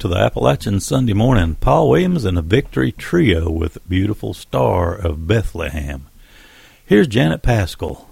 To the Appalachian Sunday morning. Paul Williams and the Victory Trio with Beautiful Star of Bethlehem. Here's Janet Paschal.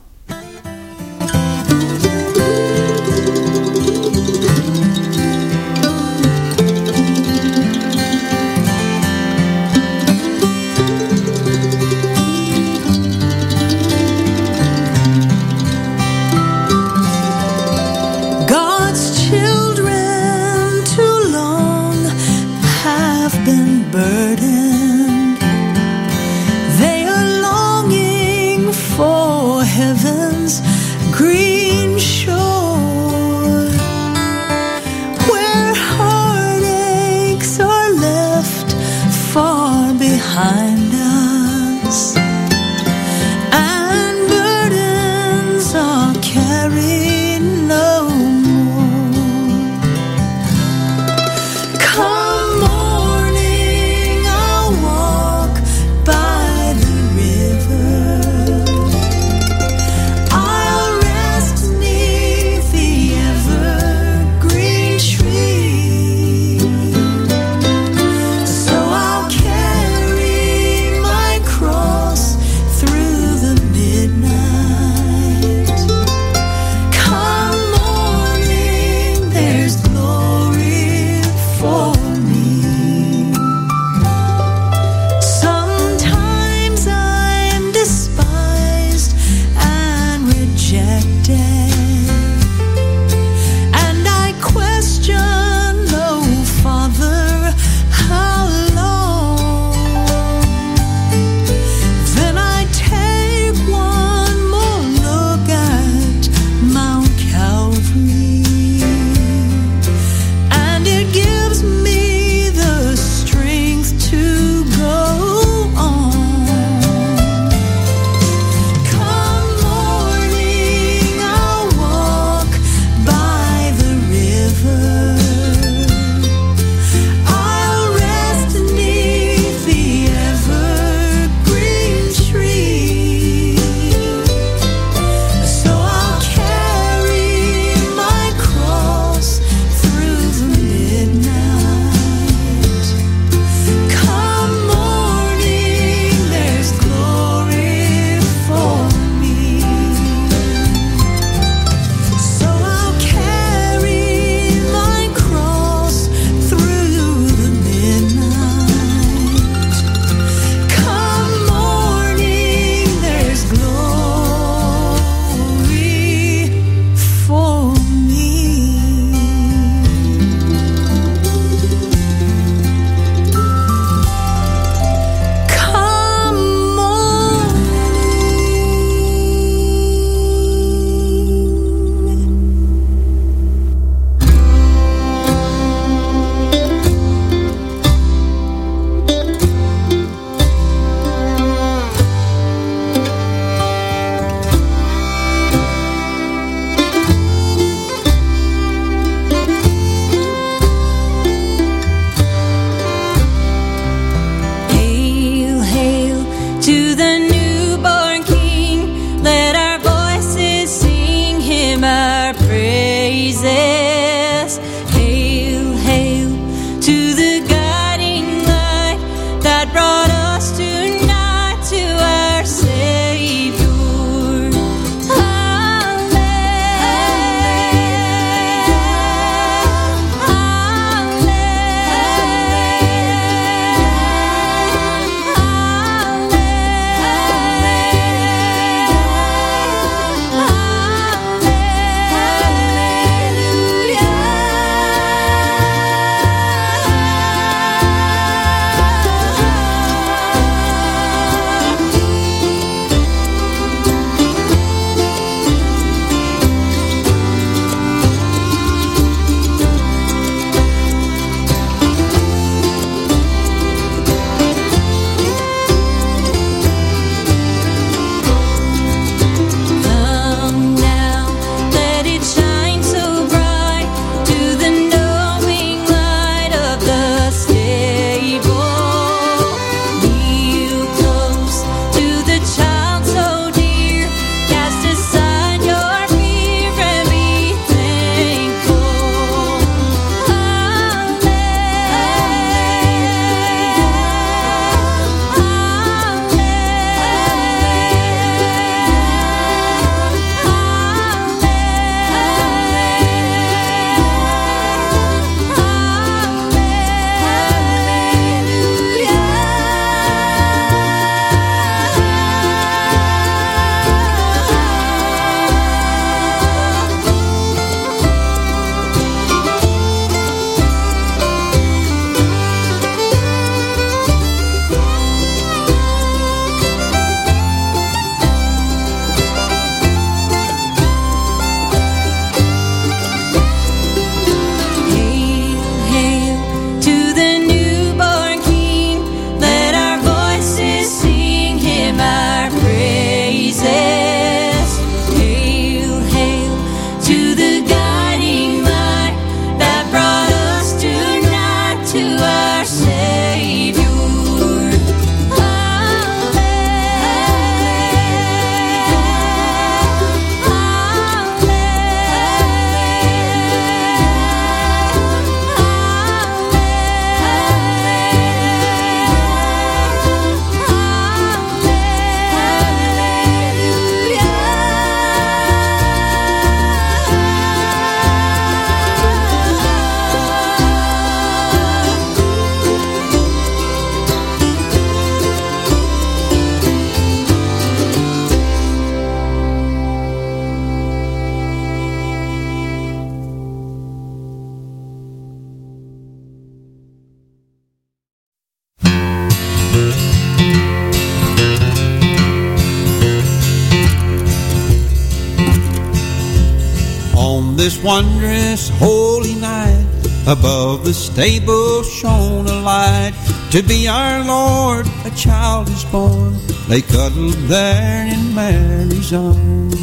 The stable shone a light. To be our Lord, a child is born. They cuddled there in Mary's arms.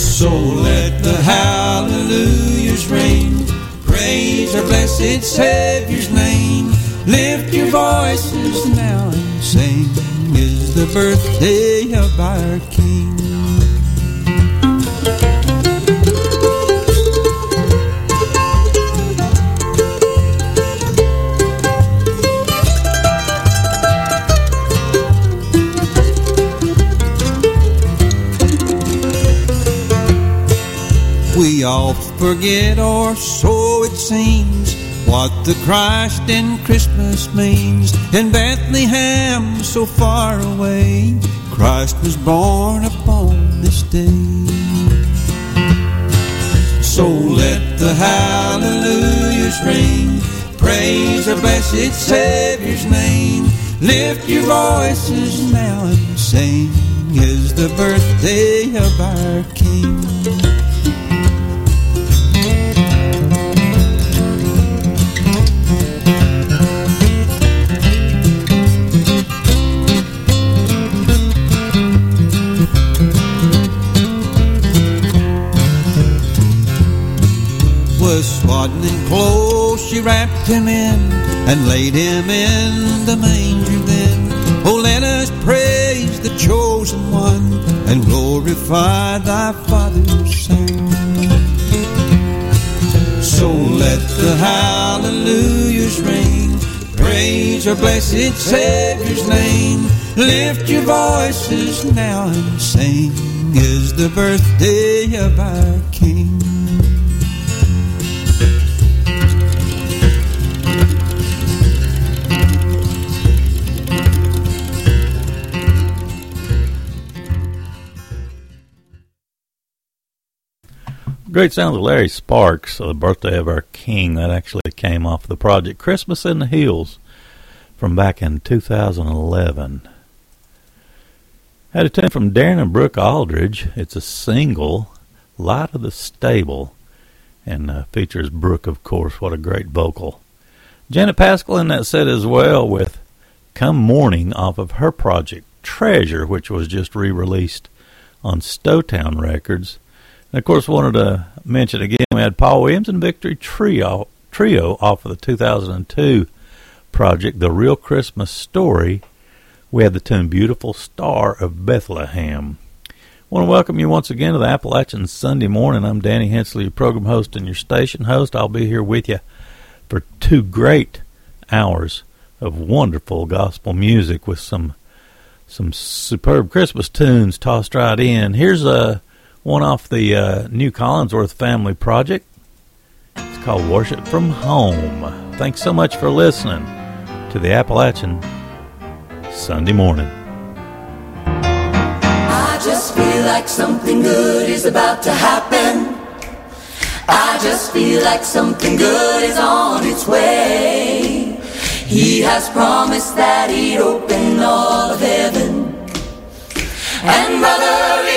So let the hallelujahs ring. Praise our blessed Savior's name. Lift your voices now and sing. Is the birthday of our King. Forget, or so it seems, what the Christ in Christmas means. In Bethlehem, so far away, Christ was born upon this day. So let the hallelujahs ring, praise our blessed Savior's name. Lift your voices now and sing, is the birthday of our King. Swaddling close, she wrapped him in and laid him in the manger then. Oh, let us praise the chosen one and glorify thy Father's Son. So let the hallelujahs ring, praise our blessed Savior's name. Lift your voices now and sing, is the birthday of our King. Great sounds of Larry Sparks, the birthday of our king. That actually came off the project Christmas in the Hills from back in 2011. Had a tune from Darin and Brooke Aldridge. It's a single, Light of the Stable, and uh, features Brooke, of course. What a great vocal. Janet Paschal in that set as well with Come Morning off of her project Treasure, which was just re released on Stowtown Records. And of course, wanted to mention again we had Paul Williams and Victory Trio trio off of the 2002 project, The Real Christmas Story. We had the tune Beautiful Star of Bethlehem. I want to welcome you once again to the Appalachian Sunday morning. I'm Danny Hensley, your program host and your station host. I'll be here with you for two great hours of wonderful gospel music with some some superb Christmas tunes tossed right in. Here's a one off the uh, new Collinsworth Family Project. It's called Worship from Home. Thanks so much for listening to the Appalachian Sunday morning. I just feel like something good is about to happen. I just feel like something good is on its way. He has promised that he'd open all of heaven. And brother,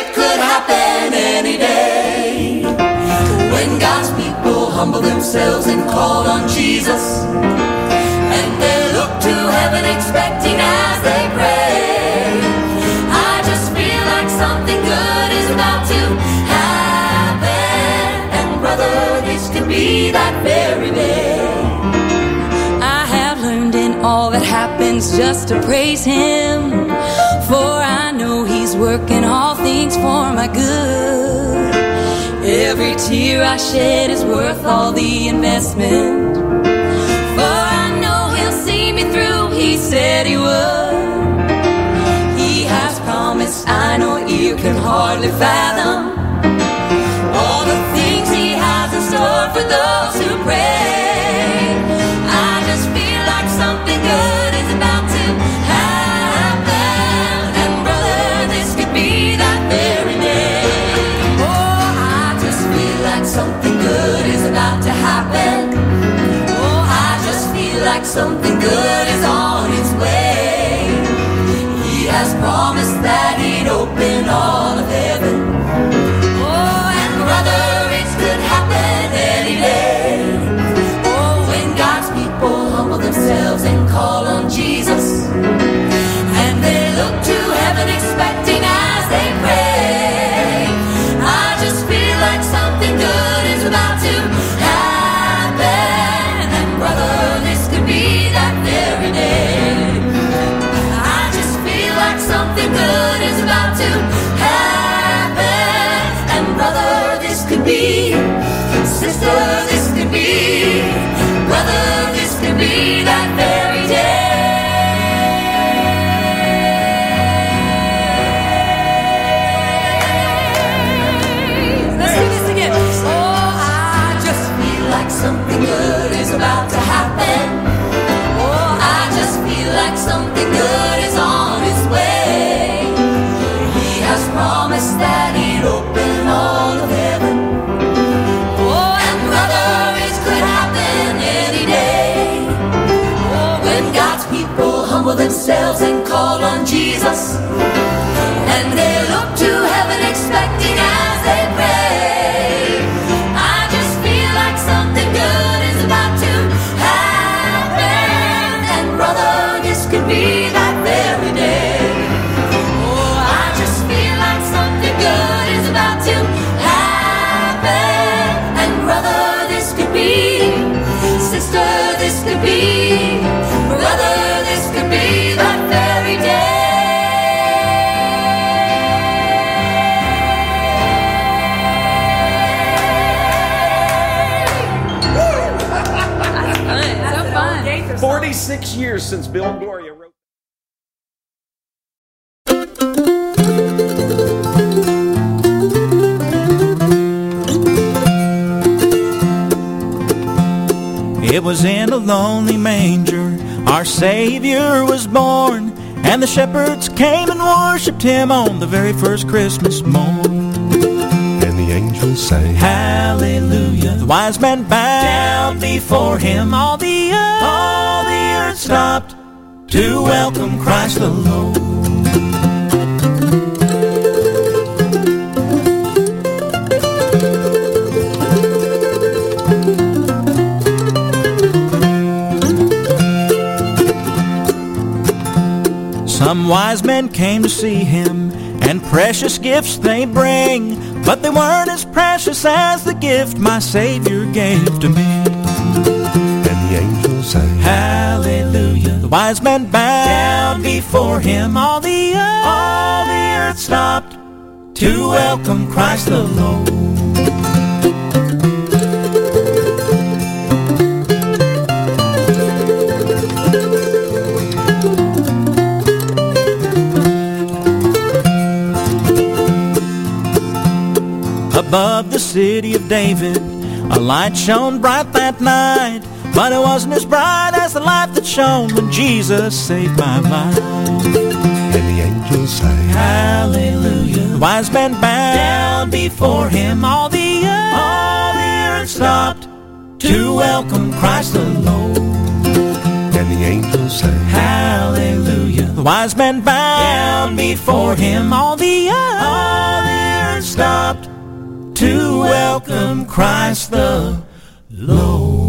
happen any day. When God's people humble themselves and call on Jesus. And they look to heaven expecting as they pray. I just feel like something good is about to happen. And brother, this could be that very day. I have learned in all that happens just to praise Him. For working all things for my good. Every tear I shed is worth all the investment. For I know He'll see me through, He said He would. He has promised, I know ear can hardly fathom. All the things He has in store for those who pray. something good is on its way. He has promised that he'd open all of heaven. Oh, and brother, it could happen any day. Oh, when God's people humble themselves and call on Jesus. They look to heaven expecting 46 years since Bill and Gloria wrote. It was in a lonely manger our Savior was born, and the shepherds came and worshipped him on the very first Christmas morn. And the angels sang, Hallelujah. The wise men bowed down before him. All the earth, all the earth stopped to welcome Christ Lord. Some wise men came to see him, and precious gifts they bring, but they weren't as precious as the gift my Savior gave to me. Hallelujah. The wise men bowed down before him. All the earth, all the earth stopped to welcome Christ the Lord. Above the city of David, a light shone bright that night, but it wasn't as bright as the light that shone when Jesus saved my life. and the angels sang, Hallelujah. The wise men bowed down before him. All the earth, all the earth stopped to welcome Christ the Lord. and the angels sang, Hallelujah. The wise men bowed down before him. All the earth, all the earth stopped to welcome Christ the Noah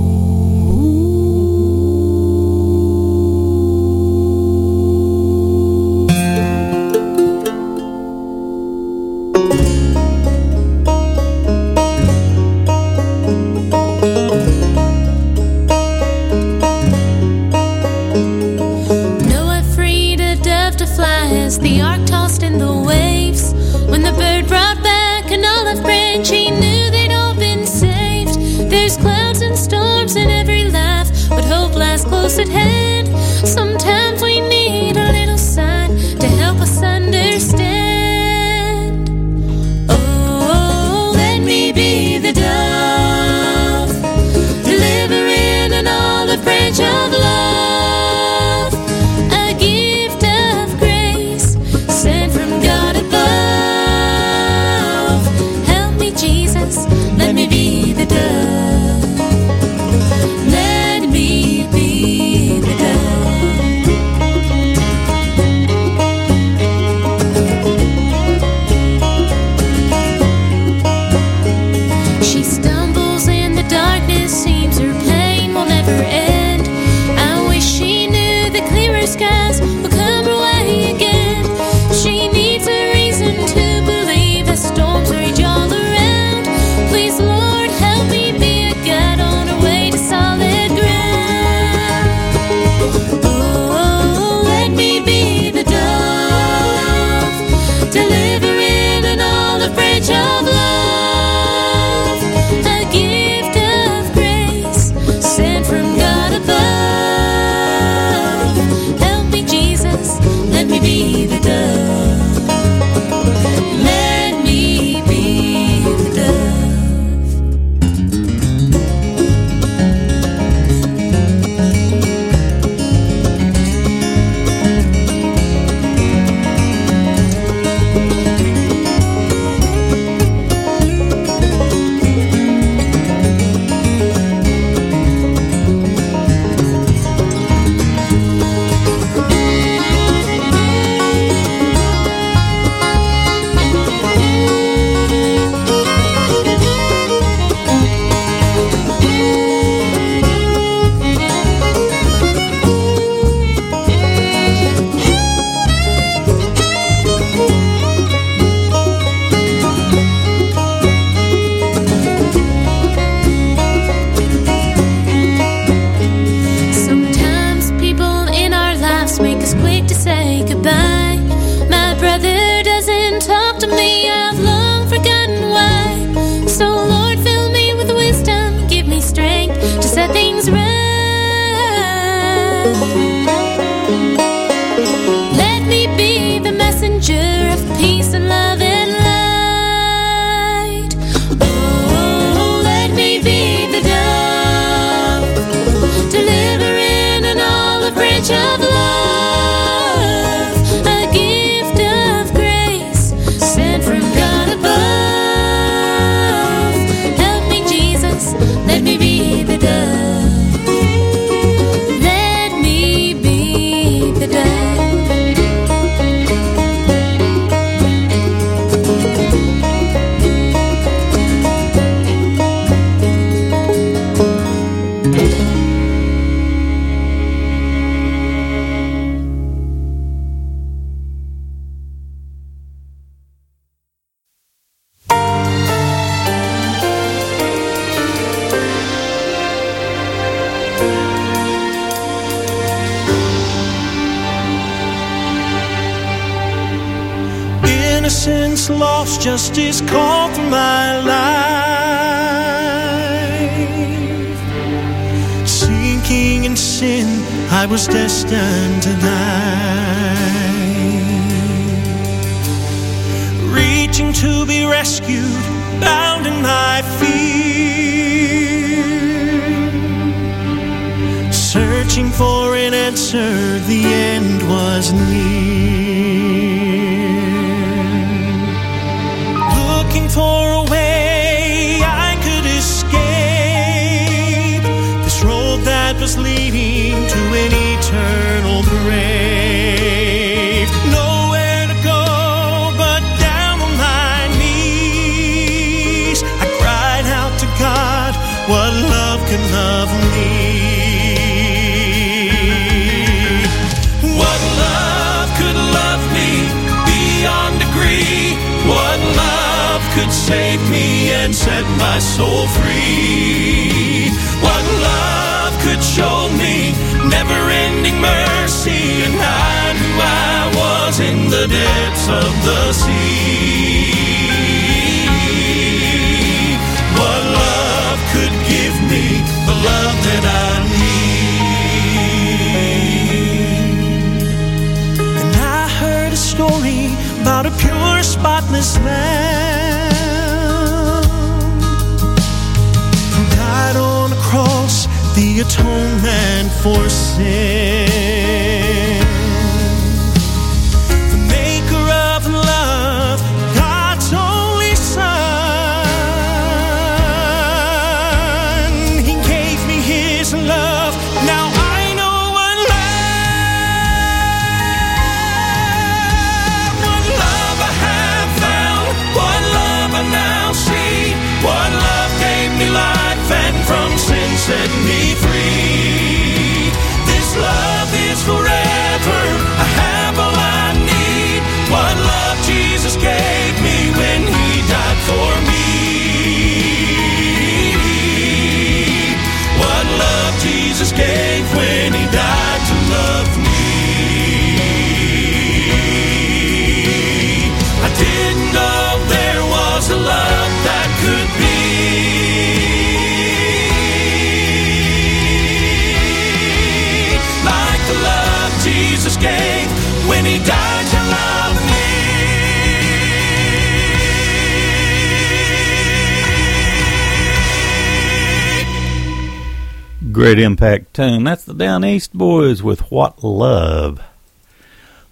great impact tune. That's the Down East Boys with What Love.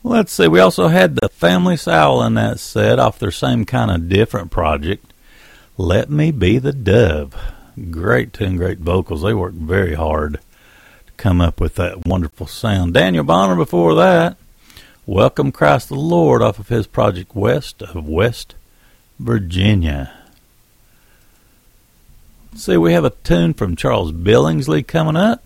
Let's see, we also had the Family Soul in that set off their same kind of different project, Let Me Be the Dove. Great tune, great vocals. They worked very hard to come up with that wonderful sound. Daniel Bonner before that, Welcome Christ the Lord off of his project West of West Virginia. See, we have a tune from Charles Billingsley coming up,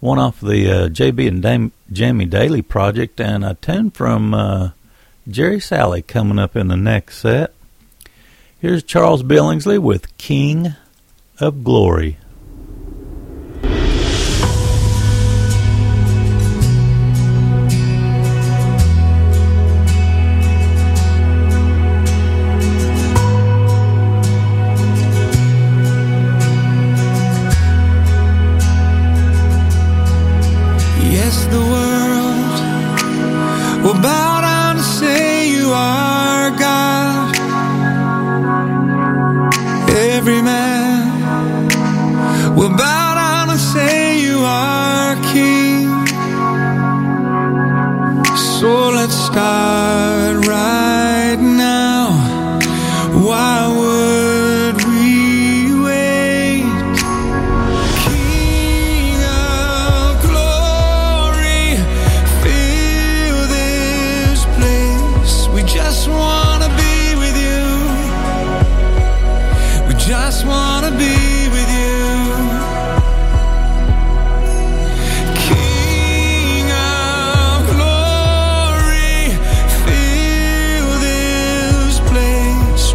one off the uh, JB and Dam- Jamie Daly project, and a tune from uh, Jerry Salley coming up in the next set. Here's Charles Billingsley with King of Glory.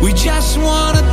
We just wanna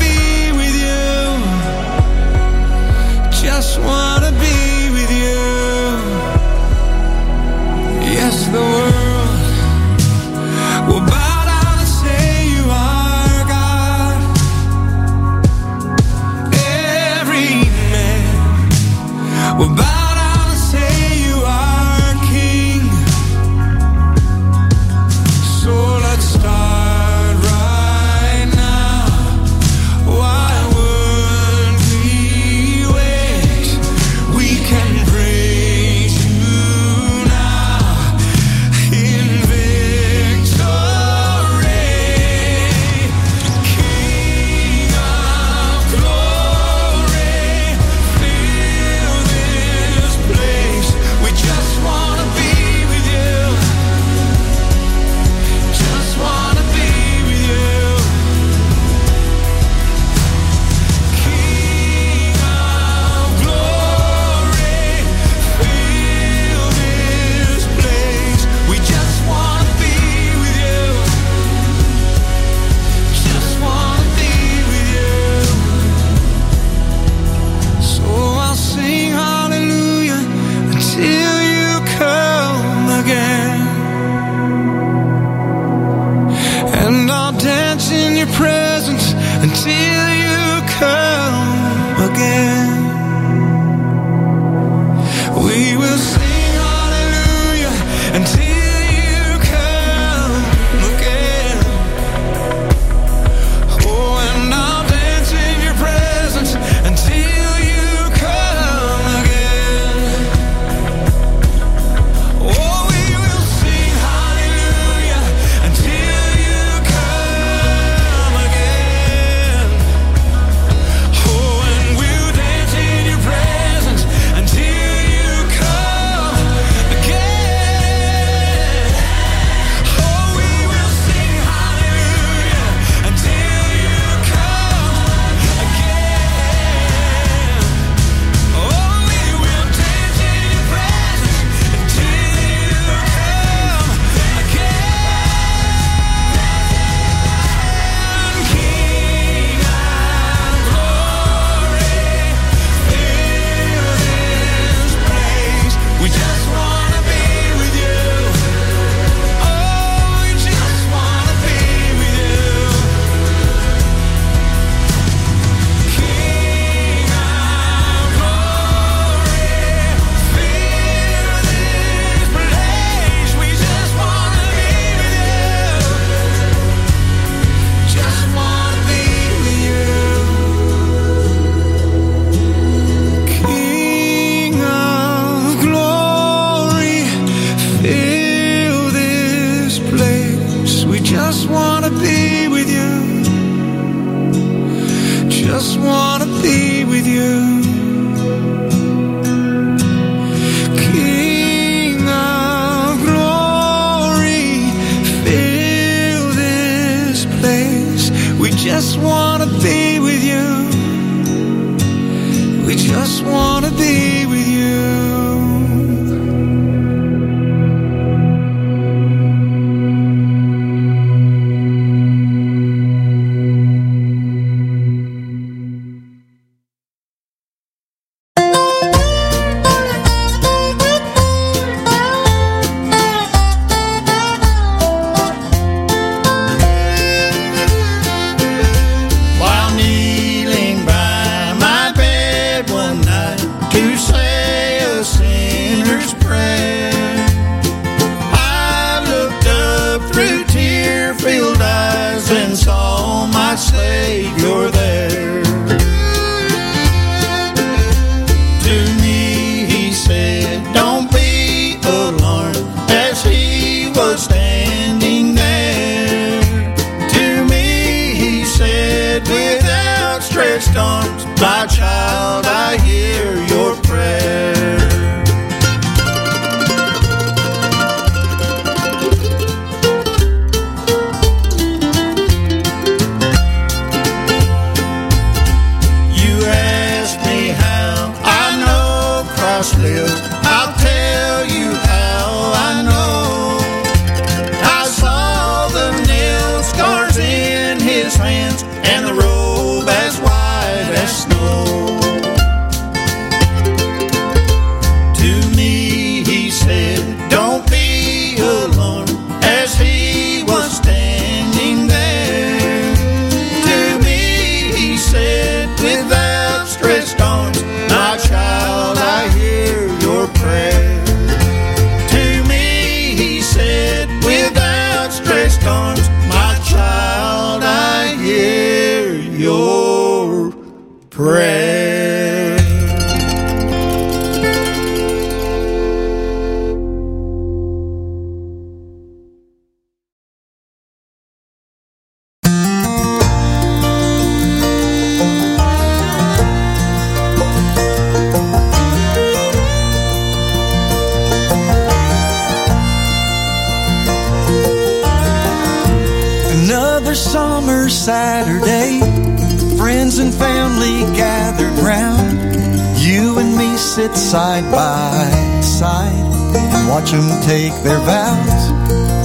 them take their vows.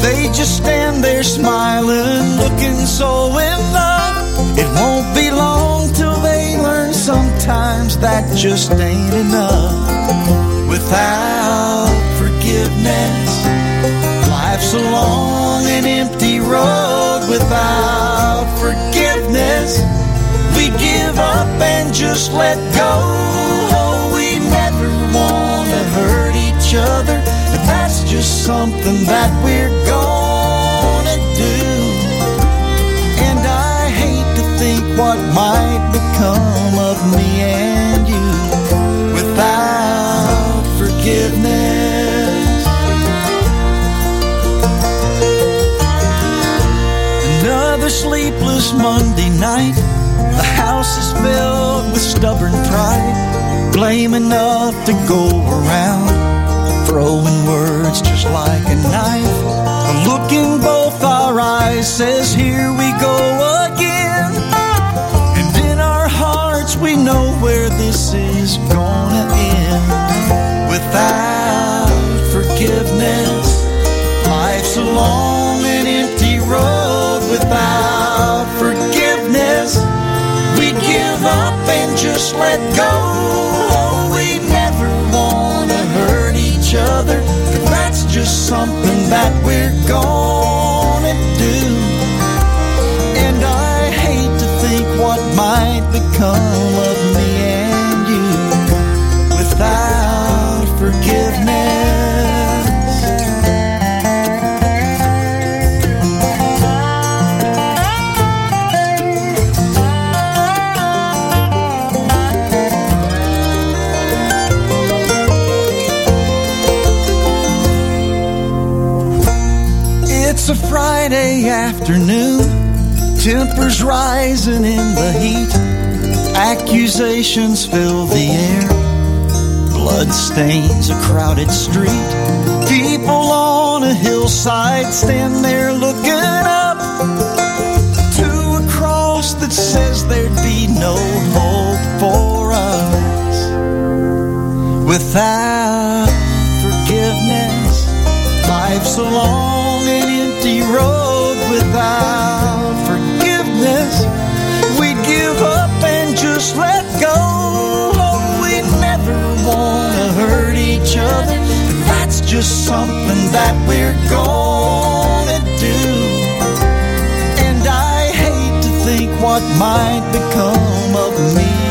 They just stand there smiling, looking so in love. It won't be long till they learn sometimes that just ain't enough. Without forgiveness, Life's a long and empty road without forgiveness. We give up and just let go. Oh, we never want to hurt each other, just something that we're gonna do. And I hate to think what might become of me and you without forgiveness. Another sleepless Monday night. The house is filled with stubborn pride. Blame enough to go around. Throwing words just like a knife. A look in both our eyes says, Here we go again. And in our hearts, we know where this is gonna end. Without forgiveness, life's a long and empty road without forgiveness. We give up and just let go. Other, that's just something that we're gonna do. And I hate to think what might become of me afternoon, tempers rising in the heat. Accusations fill the air, blood stains a crowded street. People on a hillside stand there looking up to a cross that says there'd be no hope for us. Without forgiveness, life's a long. Without forgiveness, we'd give up and just let go. Oh, we never want to hurt each other. That's just something that we're gonna do. And I hate to think what might become of me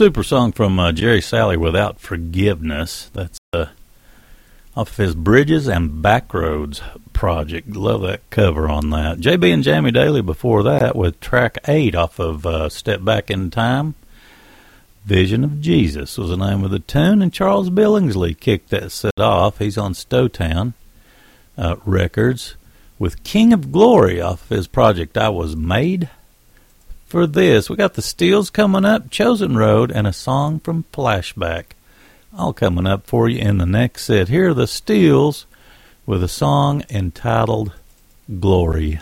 Super song from uh, Jerry Salley without forgiveness. That's uh, off of his Bridges and Backroads project. Love that cover on that. JB and Jamie Daly before that with track eight off of uh, Step Back in Time. Vision of Jesus was the name of the tune, and Charles Billingsley kicked that set off. He's on Stowtown uh, Records with King of Glory off his project I Was Made for This. We got the Steels coming up, Chosen Road, and a song from Flashback. All coming up for you in the next set. Here are the Steels with a song entitled Glory.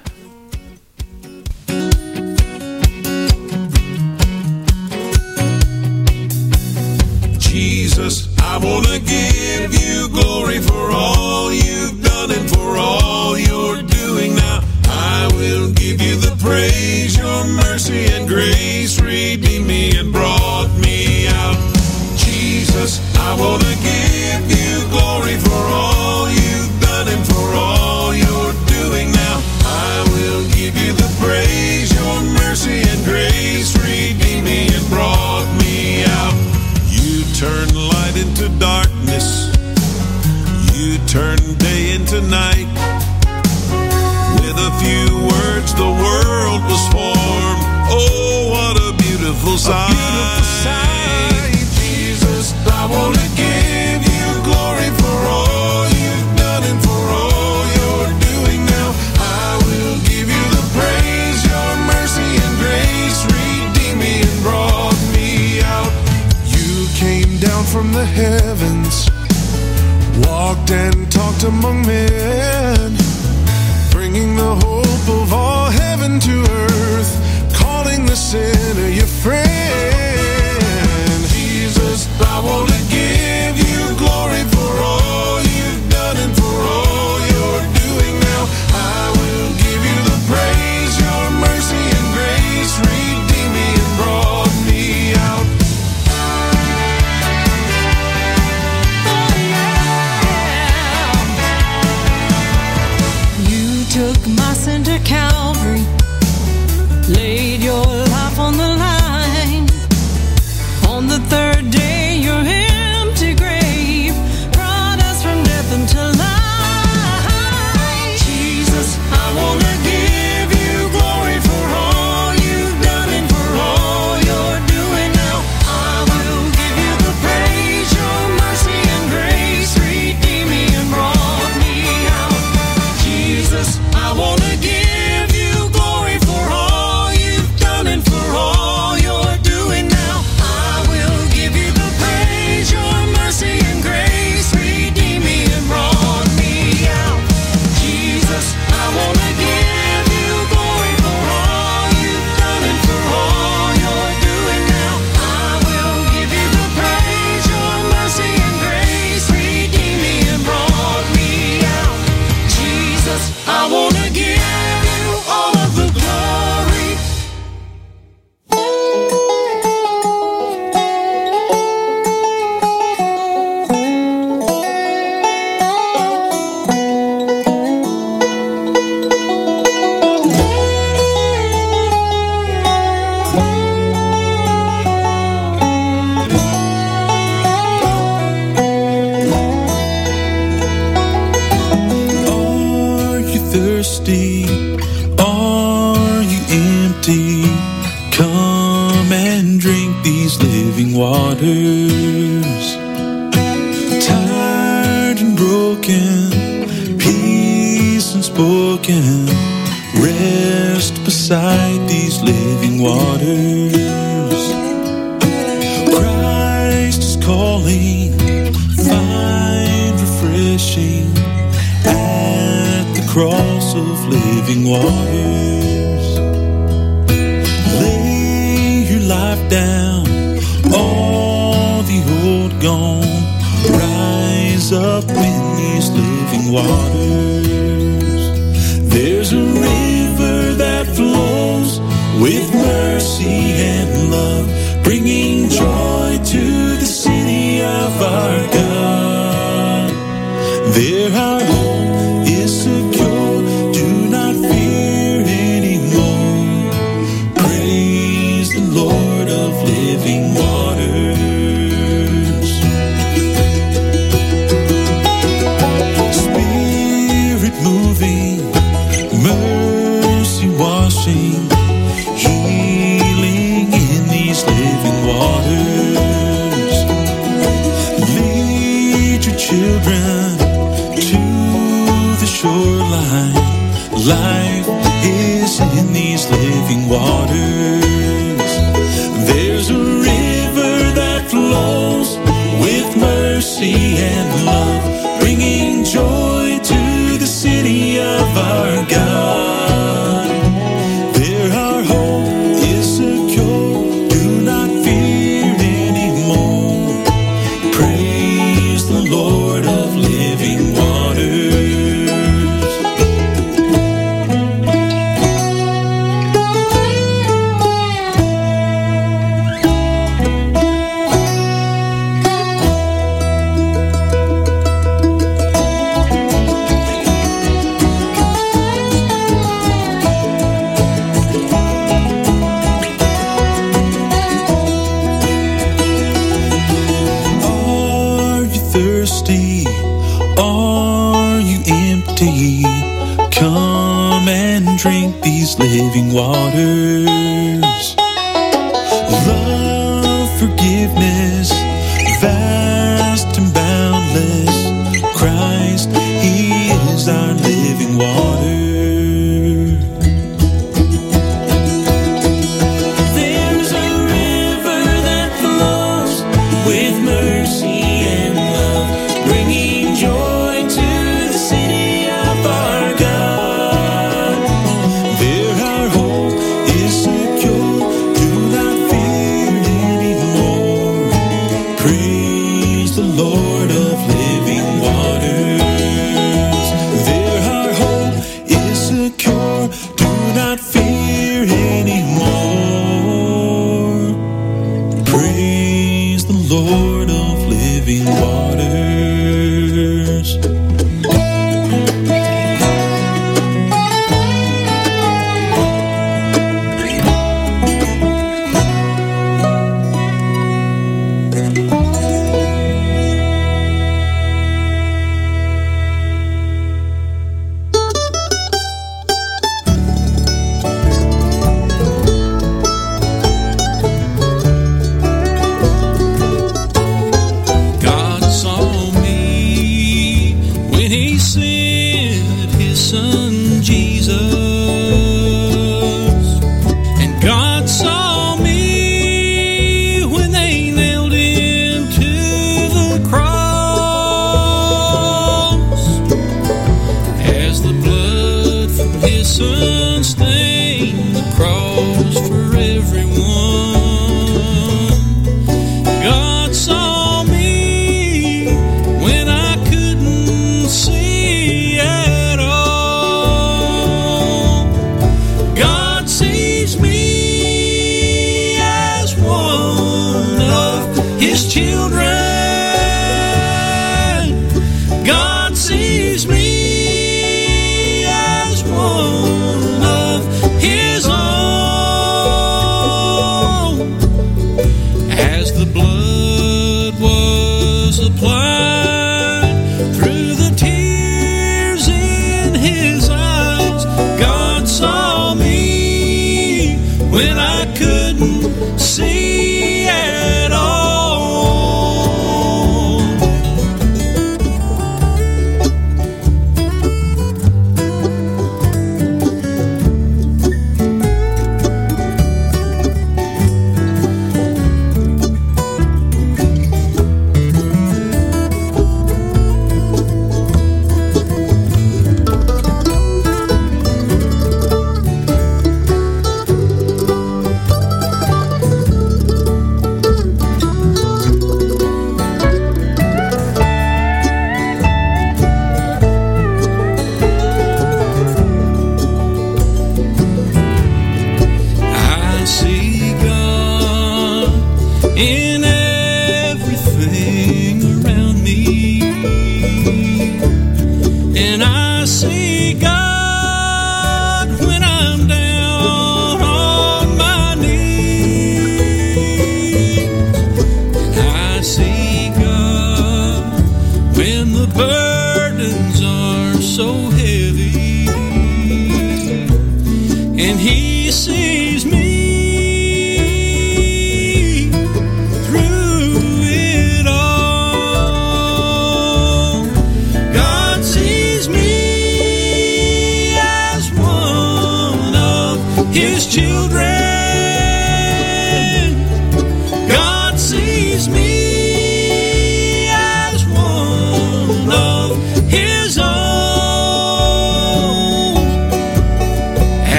Jesus, I want to give you glory for all you've done and for all you're doing will give you the praise, your mercy and grace redeemed me and brought me out. Jesus, I want to give you glory for all you've done and for all you're doing now. I will give you the praise, your mercy and grace redeemed me and brought me out. You turn light into darkness. You turn day into night. A few words, the world was formed. Oh, what a beautiful sight. Jesus, I want to give you glory for all you've done and for all you're doing now. I will give you the praise, your mercy and grace redeemed me and brought me out. You came down from the heavens, walked and talked among men, bringing the hope of all heaven to earth, calling the sinner your friend.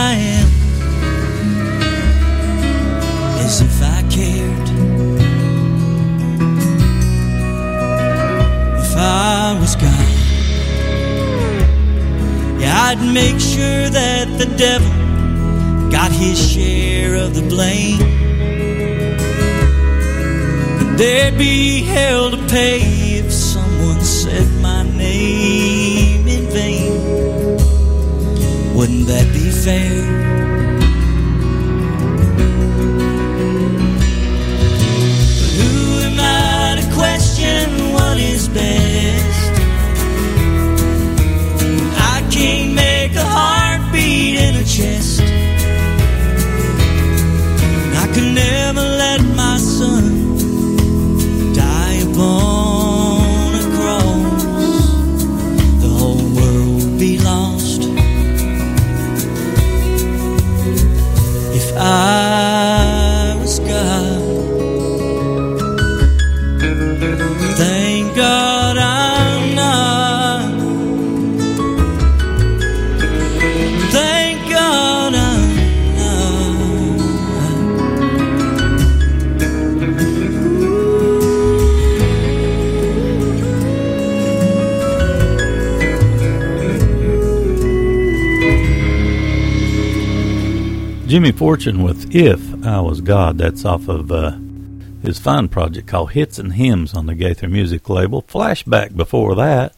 Am, as if I cared. If I was God, yeah, I'd make sure that the devil got his share of the blame. There'd be hell to pay if someone said my name in vain. Wouldn't that be? fail Jimmy Fortune with If I Was God. That's off of uh, his fine project called Hits and Hymns on the Gaither Music label. Flashback before that.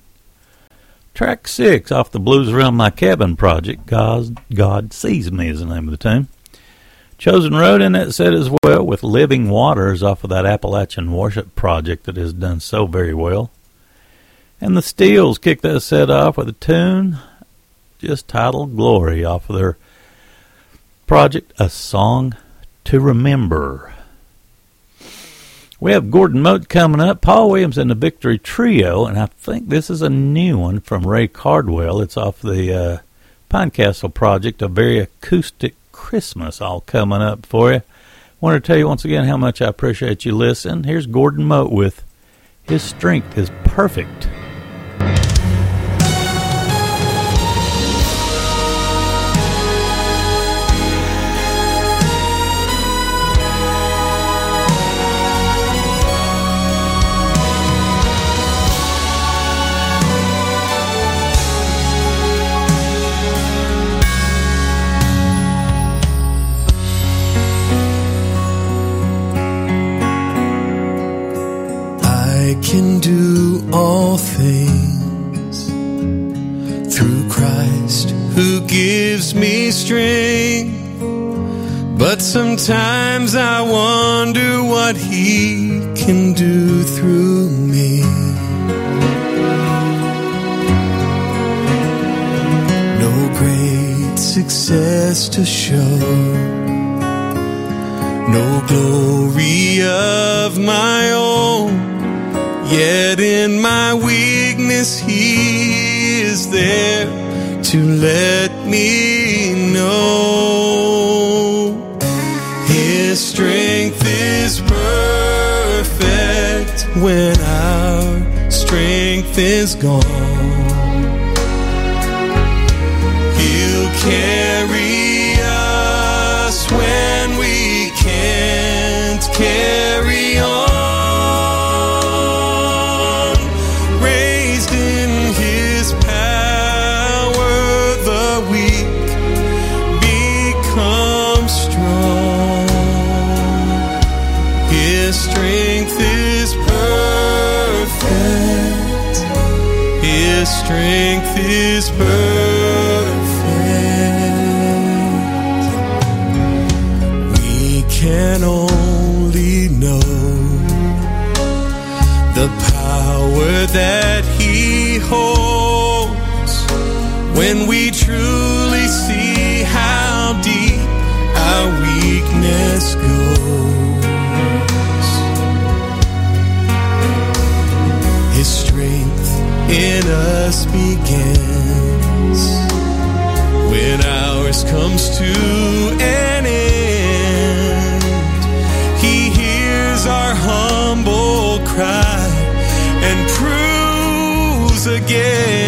Track six off the Blues Around My Cabin project. God, God Sees Me is the name of the tune. Chosen Road in that set as well with Living Waters off of that Appalachian Worship project that has done so very well. And the Steels kicked that set off with a tune just titled Glory off of their project, A Song to Remember. We have Gordon Mote coming up, Paul Williams and the Victory Trio, and I think this is a new one from Ray Cardwell. It's off the uh, Pinecastle project, a very acoustic Christmas all coming up for you. Want to tell you once again how much I appreciate you listening. Here's Gordon Mote with His Strength is Perfect. I can do all things through Christ who gives me strength. But sometimes I wonder what he can do through me. No great success to show no glory of my own. Yet in my weakness, He is there to let me know His strength is perfect when our strength is gone. He'll carry strength is perfect. We can only know the power that again.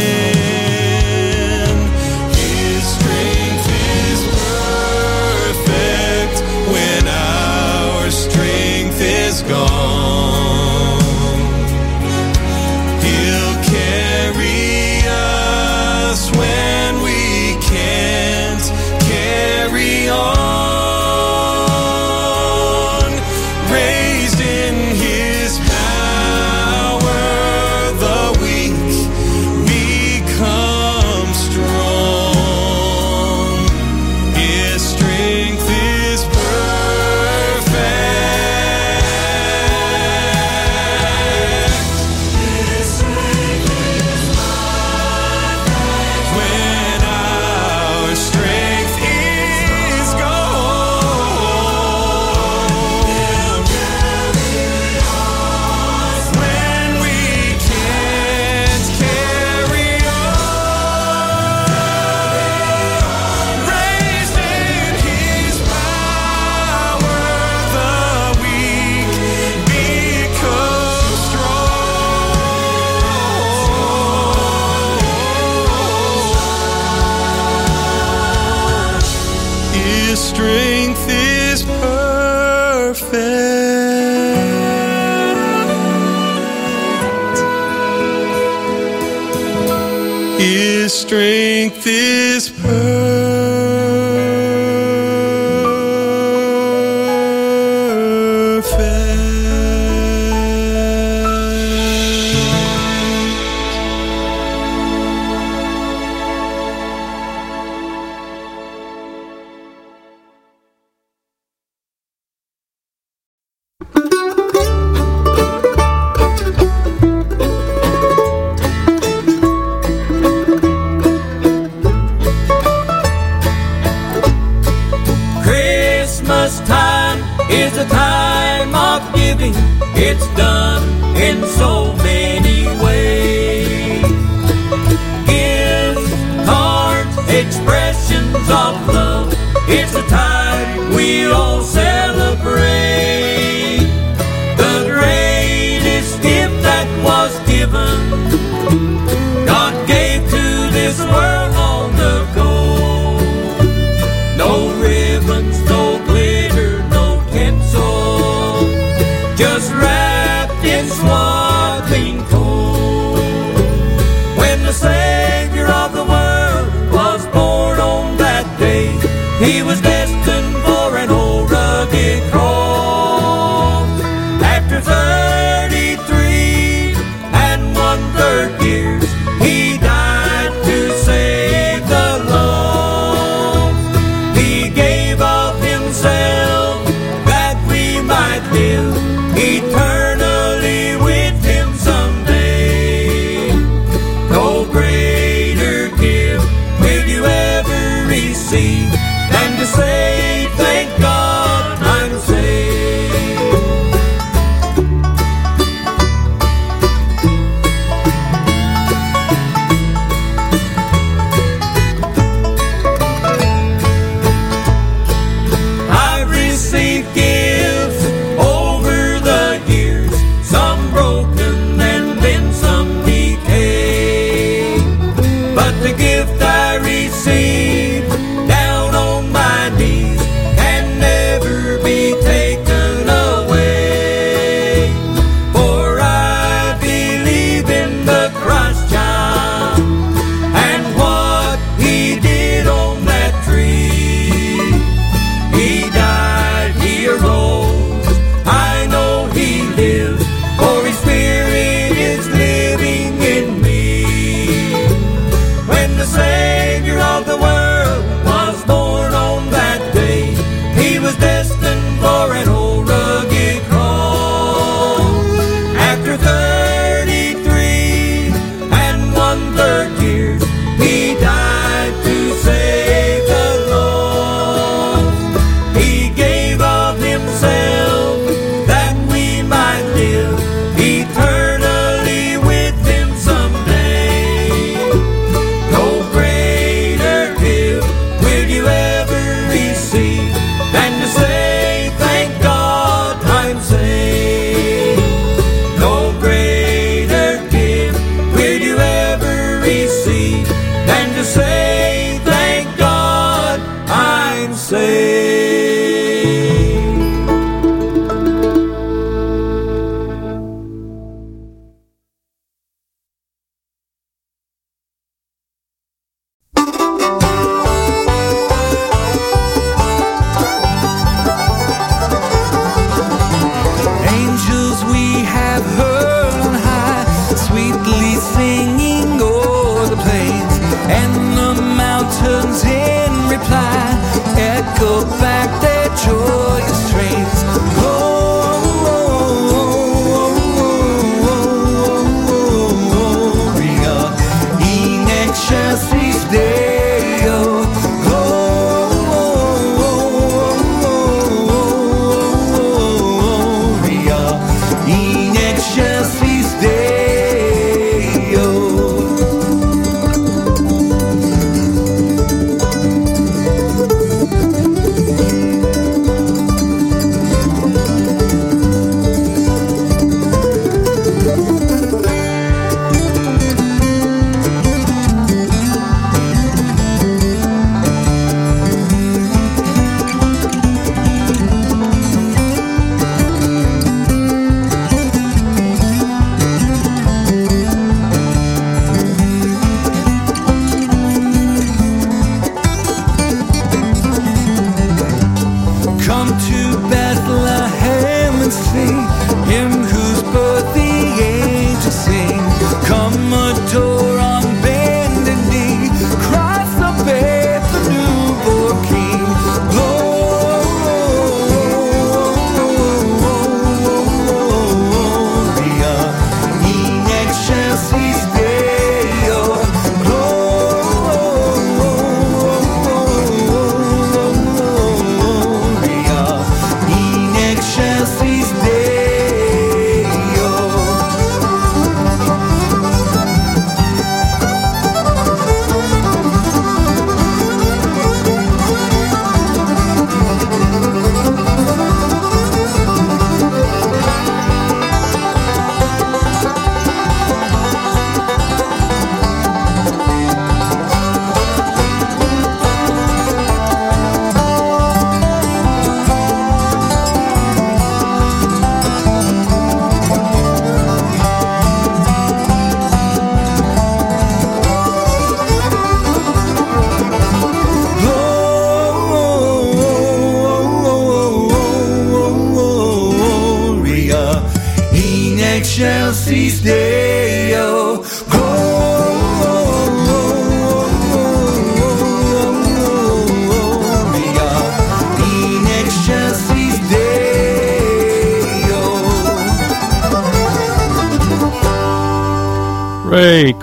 His strength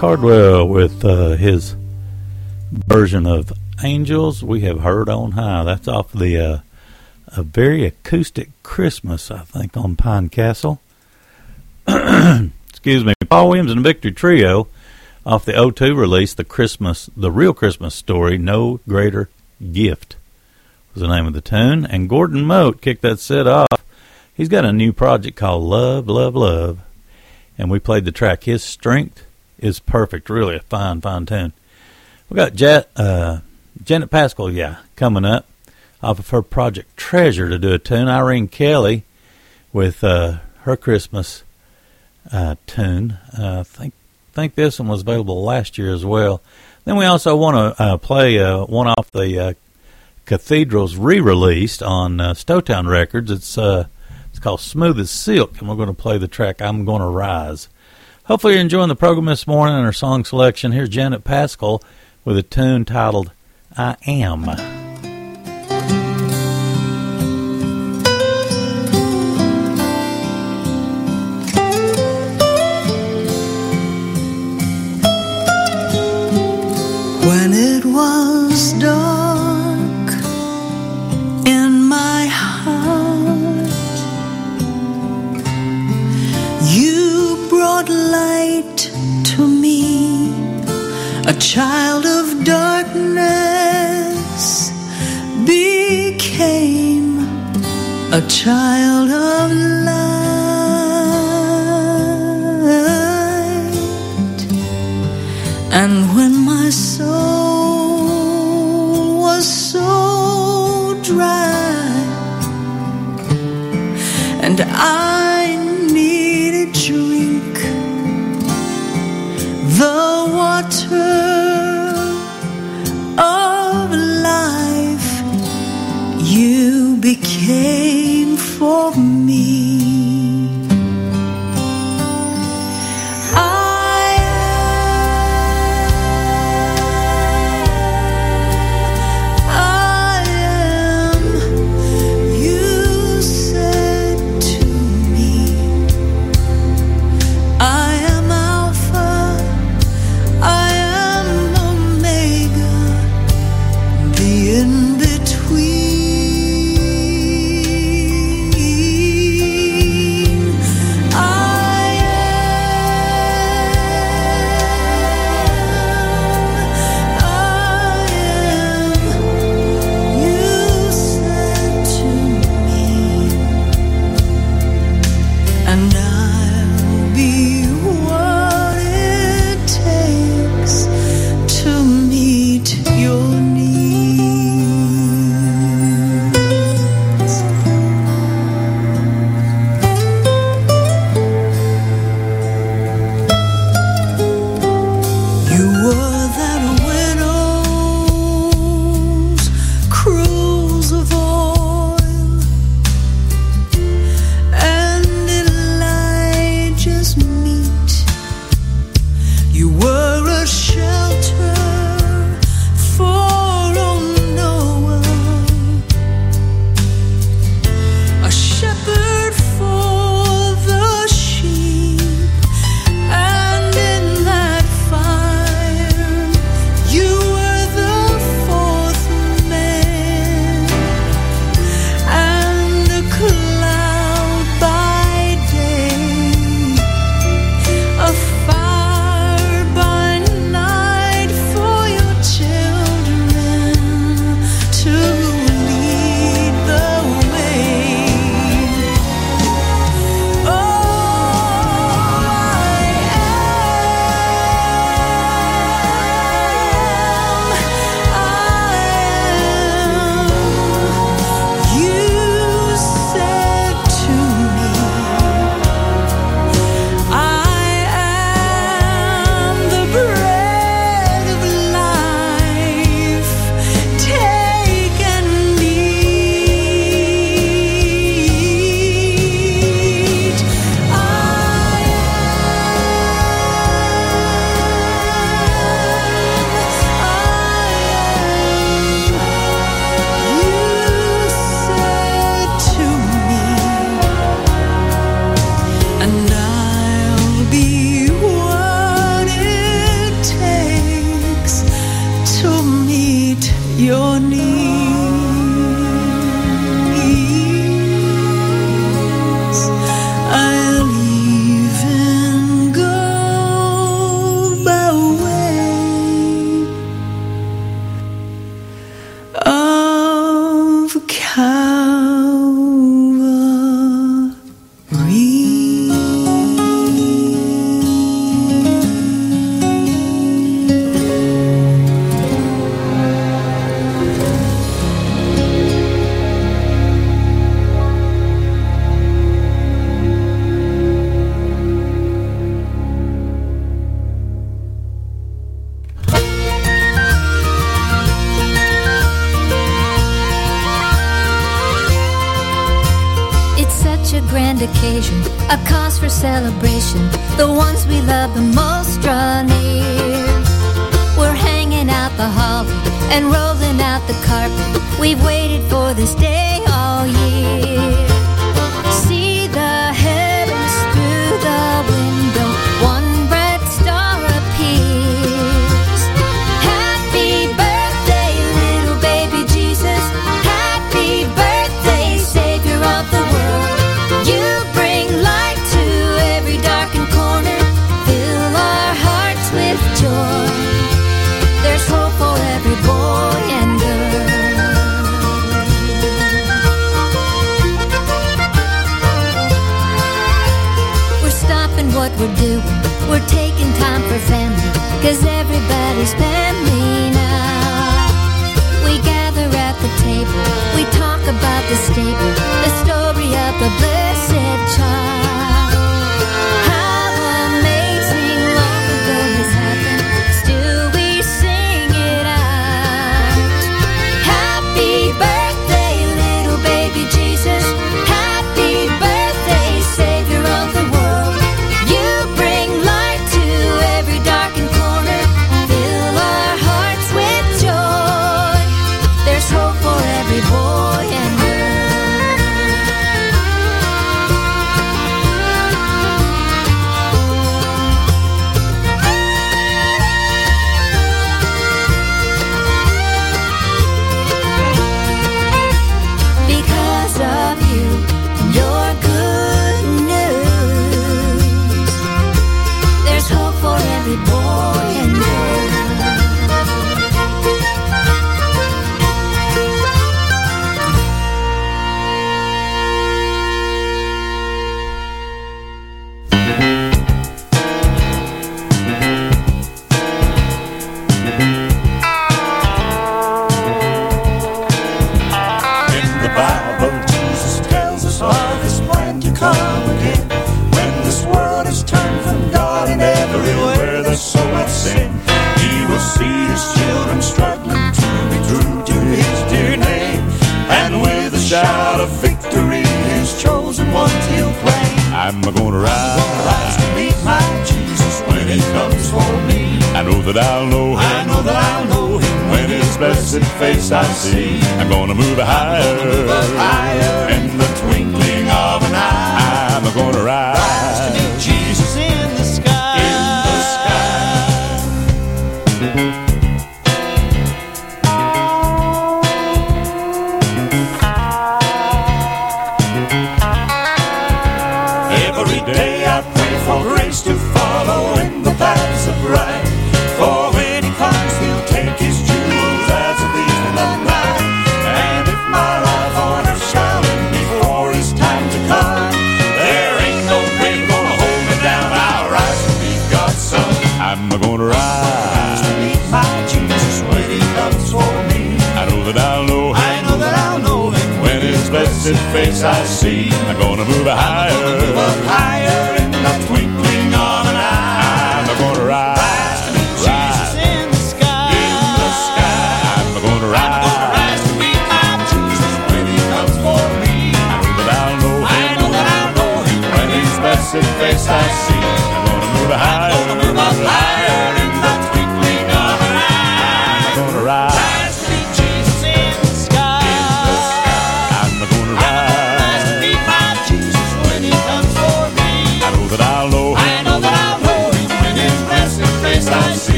Cardwell with uh, his version of Angels We Have Heard on High. That's off the uh, a very acoustic Christmas, I think, on Pine Castle. Excuse me. Paul Williams and the Victory Trio off the O2 release, the Christmas, the real Christmas story, No Greater Gift was the name of the tune. And Gordon Mote kicked that set off. He's got a new project called Love, Love, Love. And we played the track His Strength is Perfect. Really a fine, fine tune. We got Jet, uh, Janet Paschal, yeah, coming up off of her project Treasure to do a tune. Irene Kelly with uh, her Christmas uh, tune. Uh, I think think this one was available last year as well. Then we also want to uh, play uh, one off the uh, Cathedrals re-released on uh, Stowtown Records. It's uh, it's called Smooth as Silk, and we're going to play the track I'm Gonna Rise. Hopefully you're enjoying the program this morning and our song selection. Here's Janet Paschal with a tune titled I Am.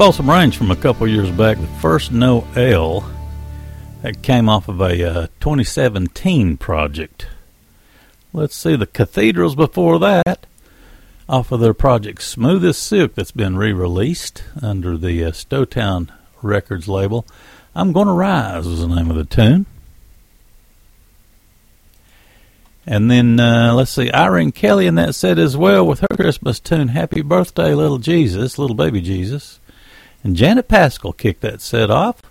It's Balsam Range from a couple years back. The first No L that came off of a uh, 2017 project. Let's see the cathedrals before that, off of their project Smooth as Silk, that's been re-released under the uh, Stowtown Records label. I'm Gonna Rise was the name of the tune. And then uh, let's see, Irene Kelly in that set as well with her Christmas tune, "Happy Birthday, Little Jesus, Little Baby Jesus." And Janet Paschal kicked that set off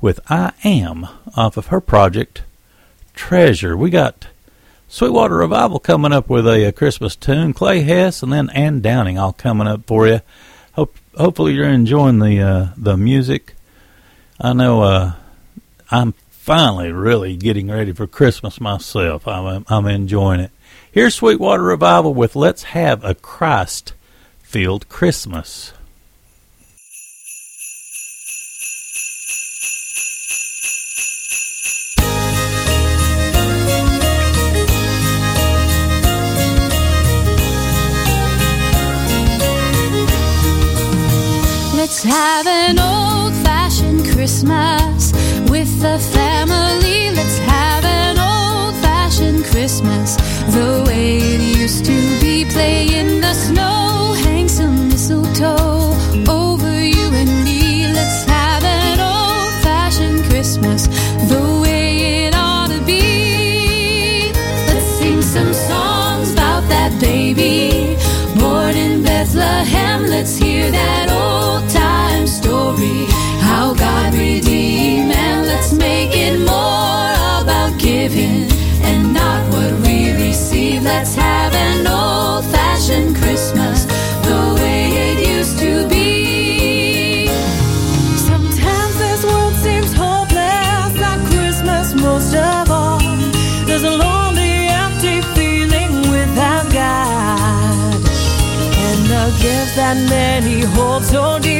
with I Am off of her project Treasure. We got Sweetwater Revival coming up with a, a Christmas tune, Clay Hess, and then Ann Downing all coming up for you. Hope hopefully you're enjoying the uh, the music. I know uh, I'm finally really getting ready for Christmas myself. I'm I'm enjoying it. Here's Sweetwater Revival with Let's Have a Christ Filled Christmas. Have an old fashioned Christmas with the family. Let's have an old fashioned Christmas the way it used to be. Play in the snow, hang some mistletoe over you and me. Let's have an old fashioned Christmas the way it ought to be. Let's sing some songs about that baby born in Bethlehem. Let's hear that Let's have an old fashioned Christmas the way it used to be. Sometimes this world seems hopeless at Christmas most of all. There's a lonely, empty feeling without God. And the gifts that many hold so dear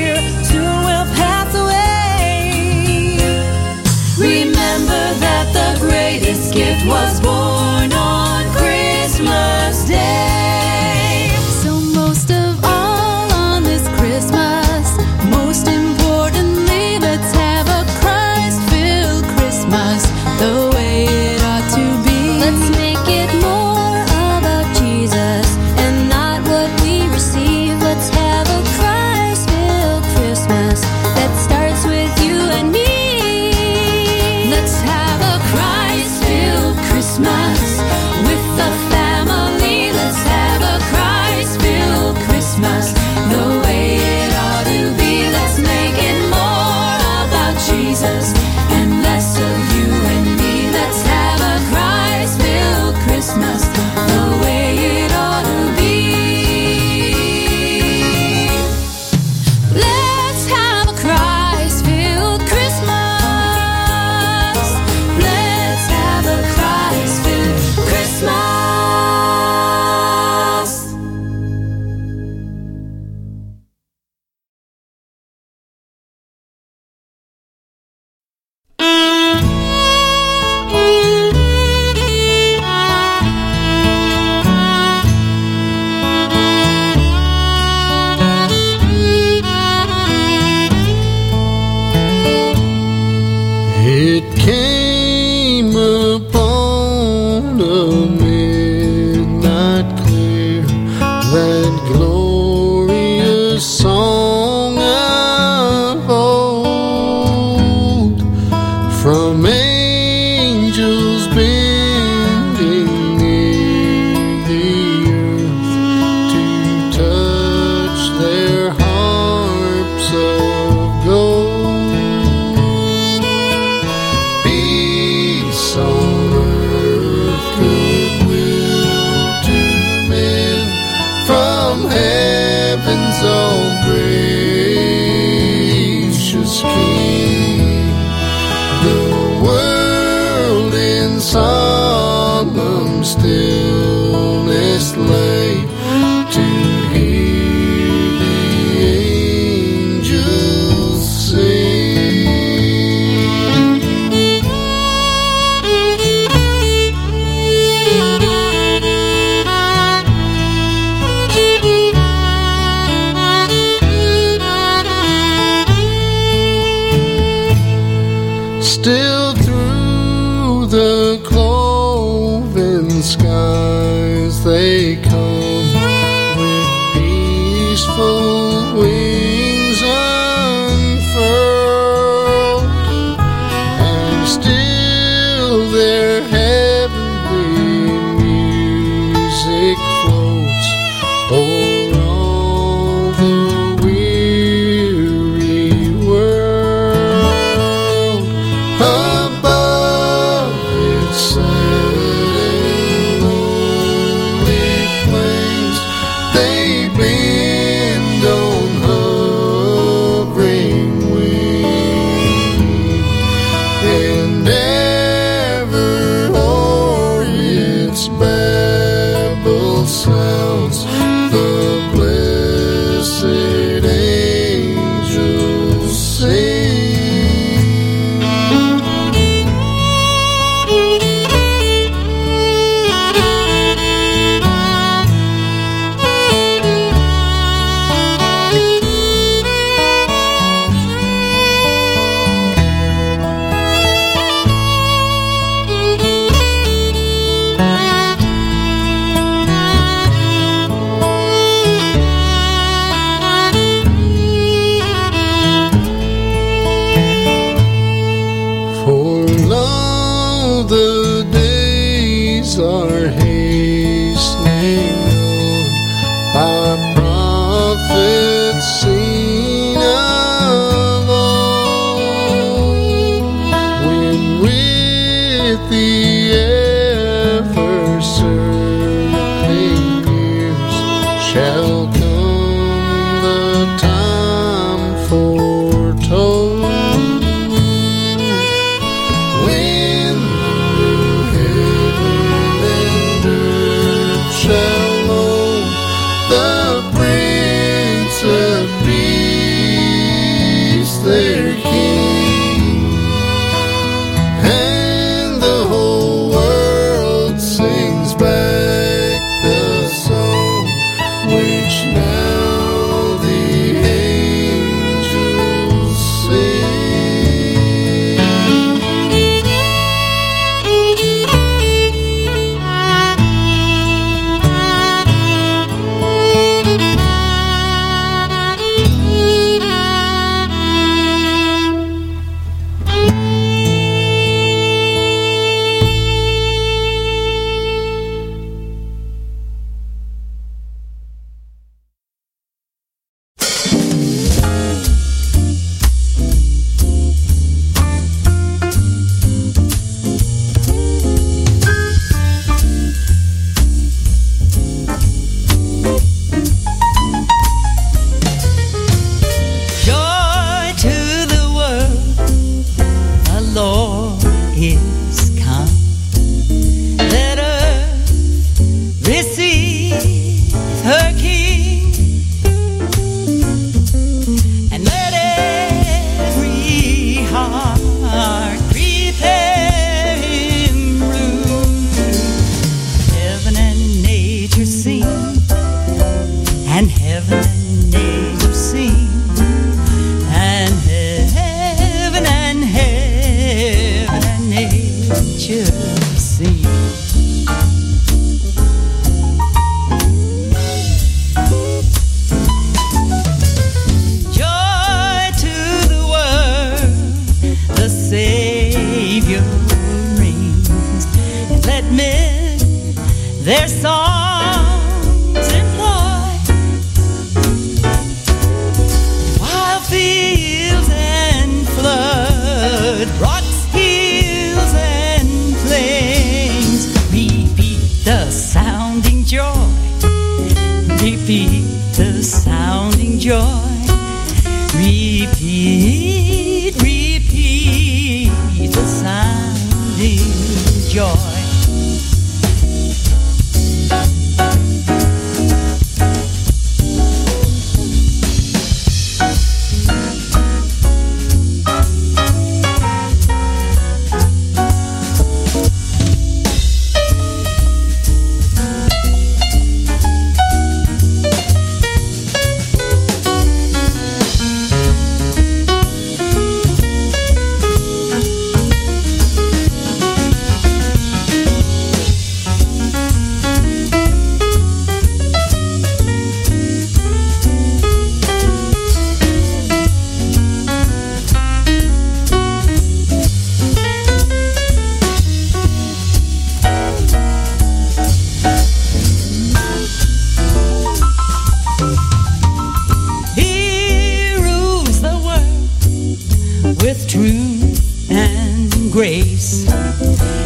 truth and grace,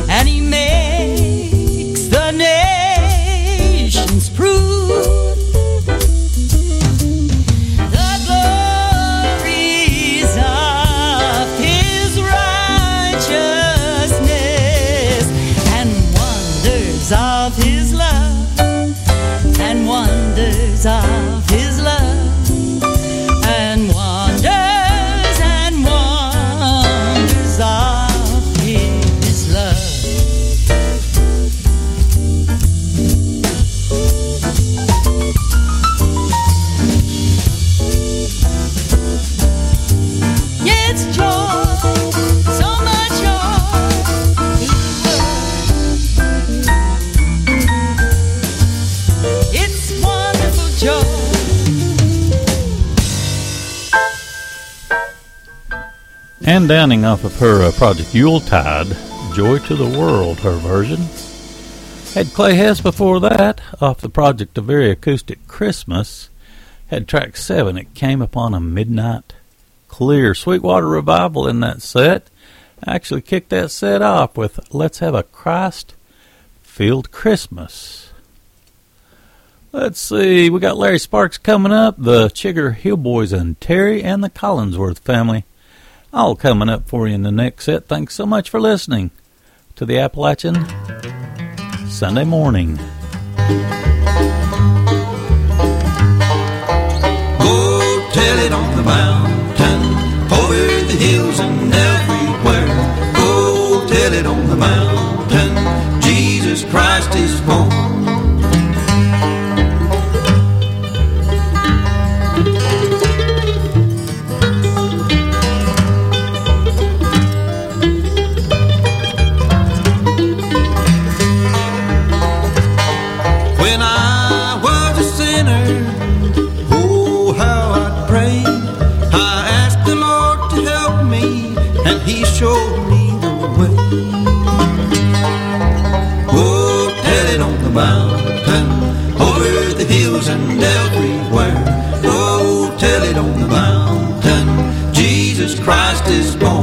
and he makes the nations prove the glories of his righteousness. And wonders of his love. And wonders of Downing off of her uh, Project Yuletide, Joy to the World, her version. Had Clay Hess before that, off the project A Very Acoustic Christmas. Had track 7, It Came Upon a Midnight Clear. Sweetwater Revival in that set. Actually kicked that set off with Let's Have a Christ Filled Christmas. Let's see, we got Larry Sparks coming up, the Chigger Hill Boys and Terri and the Collingsworth family. All coming up for you in the next set. Thanks so much for listening to the Appalachian Sunday morning. Go tell it on the mountain, over the hills and everywhere. Go tell it on the mountain, Jesus Christ is born. Showed me the way. Oh, tell it on the mountain, over the hills and everywhere. Oh, tell it on the mountain, Jesus Christ is born.